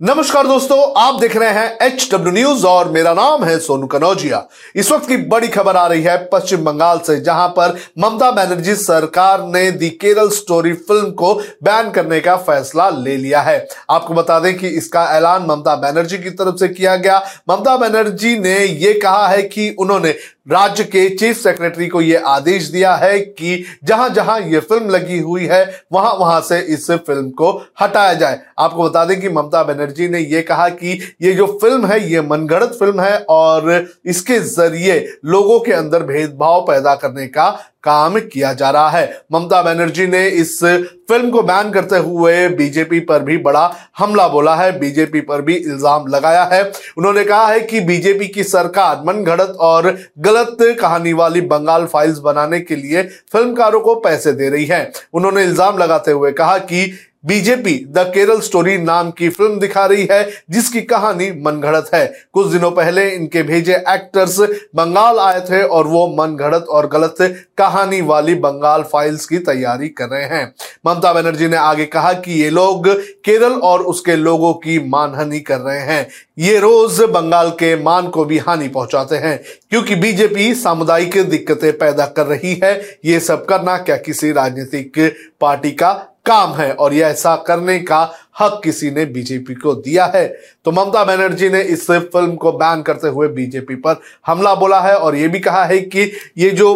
नमस्कार दोस्तों, आप देख रहे हैं एच डब्ल्यू न्यूज़ और मेरा नाम है सोनू कनौजिया। इस वक्त की बड़ी खबर आ रही है पश्चिम बंगाल से, जहाँ पर ममता बनर्जी सरकार ने दी केरल स्टोरी फ़िल्म को बैन करने का फैसला ले लिया है। आपको बता दें कि इसका ऐलान ममता बनर्जी की तरफ़ से किया गया। ममता बनर्जी ने यह कहा है कि उन्होंने राज्य के चीफ सेक्रेटरी को यह आदेश दिया है कि जहाँ जहाँ यह फ़िल्म लगी हुई है, वहाँ वहाँ से इस फ़िल्म को हटाया जाए। आपको बता दें कि ममता बनर्जी ने यह कहा कि ये जो फ़िल्म है, ये मनगढ़ंत फ़िल्म है और इसके ज़रिए लोगों के अंदर भेदभाव पैदा करने का काम किया जा रहा है। ममता बनर्जी ने इस फ़िल्म को बैन करते हुए बीजेपी पर भी बड़ा हमला बोला है, बीजेपी पर भी इल्ज़ाम लगाया है। उन्होंने कहा है कि बीजेपी की सरकार मनगढ़ंत और गलत कहानी वाली बंगाल फाइल्स बनाने के लिए फिल्मकारों को पैसे दे रही है। उन्होंने इल्ज़ाम लगाते हुए कहा कि बीजेपी द केरल स्टोरी नाम की फ़िल्म दिखा रही है, जिसकी कहानी मनगढ़ंत है। कुछ दिनों पहले इनके भेजे एक्टर्स बंगाल आए थे और वो मनगढ़ंत और गलत कहानी वाली बंगाल फाइल्स की तैयारी कर रहे हैं। ममता बनर्जी ने आगे कहा कि ये लोग केरल और उसके लोगों की मानहानि कर रहे हैं। ये रोज बंगाल के मान को भी हानि पहुंचाते हैं, क्योंकि बीजेपी सामुदायिक दिक्कतें पैदा कर रही है। ये सब करना क्या किसी राजनीतिक पार्टी का काम है और यह ऐसा करने का हक किसी ने बीजेपी को दिया है तो ममता बनर्जी ने इस फ़िल्म को बैन करते हुए बीजेपी पर हमला बोला है और यह भी कहा है कि ये जो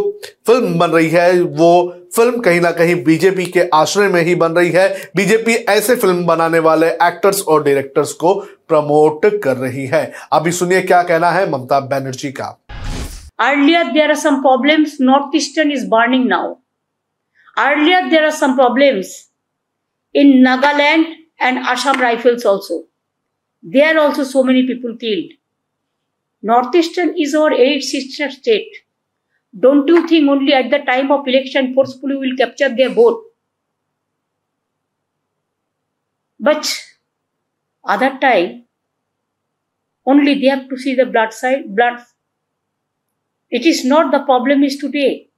फ़िल्म बन रही है वो फ़िल्म कहीं ना कहीं बीजेपी के आश्रय में ही बन रही है बीजेपी ऐसे फ़िल्म बनाने वाले एक्टर्स और डायरेक्टर्स को प्रमोट कर रही है अभी सुनिए क्या कहना है ममता बनर्जी का Earlier, there are some problems. Northeastern is burning now. Earlier, there are some in Nagaland and Assam Rifles also. There also so many people killed. Northeastern is our eighth sister state. Don't you think only at the time of election forcefully will capture their vote? But other time, only they have to see the blood side, blood. It is not the problem is today.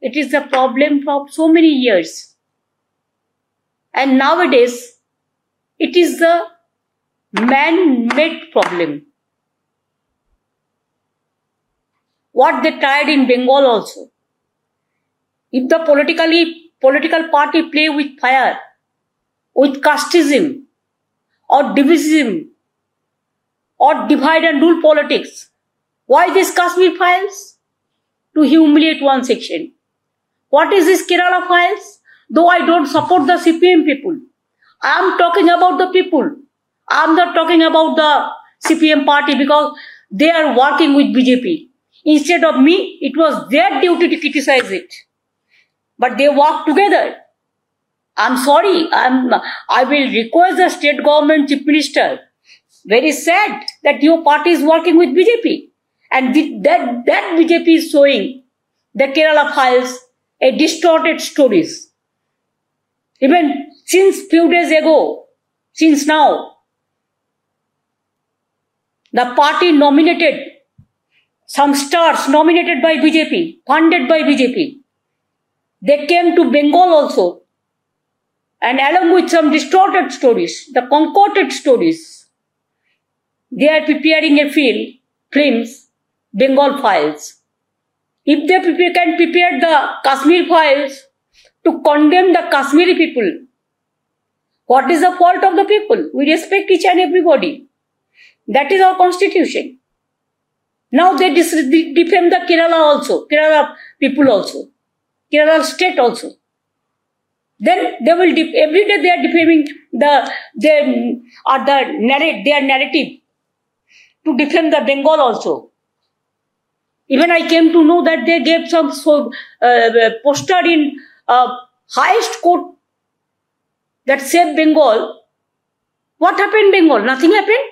It is the problem of so many years. And nowadays, it is the man-made problem. What they tried in Bengal also. If the politically political party play with fire, with casteism, or division, or divide and rule politics, why this Kashmir files? To humiliate one section. What is this Kerala files? Though I don't support the CPM people. I am talking about the people. I am not talking about the CPM party because they are working with BJP. Instead of me, it was their duty to criticize it. But they work together. I'm sorry. I'm, I will request the state government chief minister. Very sad that your party is working with BJP. And that, that BJP is showing the Kerala files a distorted stories. Even since few days ago, since now, the party nominated some stars nominated by BJP, funded by BJP. They came to Bengal also. And along with some distorted stories, the concocted stories, they are preparing a film, films, Bengal files. If they can prepare the Kashmir files, to condemn the Kashmiri people. What is the fault of the people? We respect each and everybody. That is our constitution. Now they defame the Kerala also, Kerala people also, Kerala state also. Then they will def- every day they are defaming the they are the narrate their narrative to defame the Bengal also. Even I came to know that they gave some so, uh, poster in uh, highest court that saved Bengal. What happened Bengal? Nothing happened.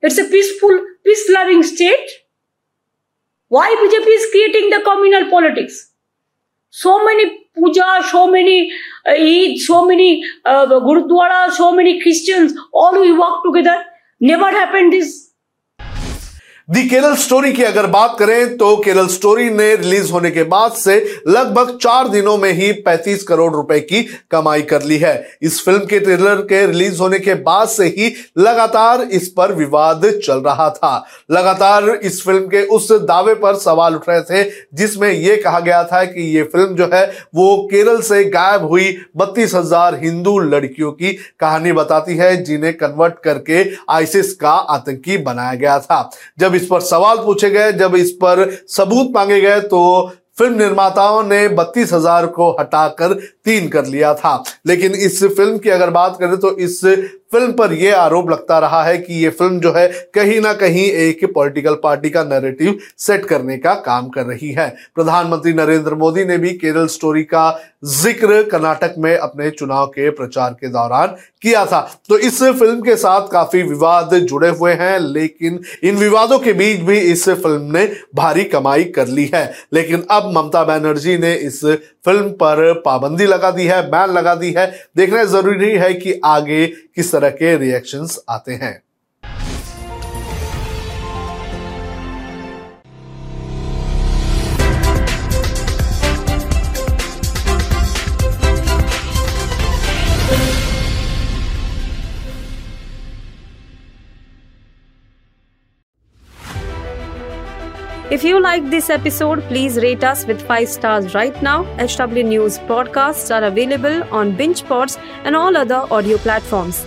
It's a peaceful, peace-loving state. Why BJP is creating the communal politics? So many puja, so many uh, Eid, so many uh, Gurudwara, so many Christians, all we work together. Never happened this the Kerala Story की अगर बात करें तो Kerala story ने release होने के बाद से लगभग चार दिनों में ही 35 करोड़ रुपए की कमाई कर ली है। इस फ़िल्म के ट्रेलर के रिलीज़ होने के बाद से ही लगातार इस पर विवाद चल रहा था। लगातार इस फ़िल्म के उस दावे पर सवाल उठ रहे थे, जिसमें यह कहा गया था कि ये फ़िल्म जो है, वो केरल से गायब हुई बत्तीस हज़ार हिंदू लड़कियों की कहानी बताती है, जिन्हें कन्वर्ट करके आइसिस का आतंकी बनाया गया था। जब इस पर सवाल पूछे गए। जब इस पर सबूत मांगे गए तो फ़िल्म निर्माताओं ने बत्तीस हज़ार को हटाकर तीन कर लिया था। लेकिन इस फ़िल्म की अगर बात करें तो इस फ़िल्म पर यह आरोप लगता रहा है कि यह फ़िल्म जो है कहीं ना कहीं एक पॉलिटिकल पार्टी का नैरेटिव सेट करने का काम कर रही है। प्रधानमंत्री नरेंद्र मोदी ने भी केरल स्टोरी का ज़िक्र कर्नाटक में अपने चुनाव के प्रचार के दौरान किया था। तो इस फ़िल्म के साथ काफ़ी विवाद जुड़े हुए हैं, लेकिन इन विवादों के बीच भी इस फ़िल्म ने भारी कमाई कर ली है। लेकिन अब ममता बनर्जी ने इस फ़िल्म पर पाबंदी लगा दी है, बैन लगा दी है। देखना ज़रूरी है कि आगे किस तरह के रिएक्शंस आते हैं If you like this episode, please rate us with 5 stars right now. HW News podcasts are available on BingePods and all other audio platforms.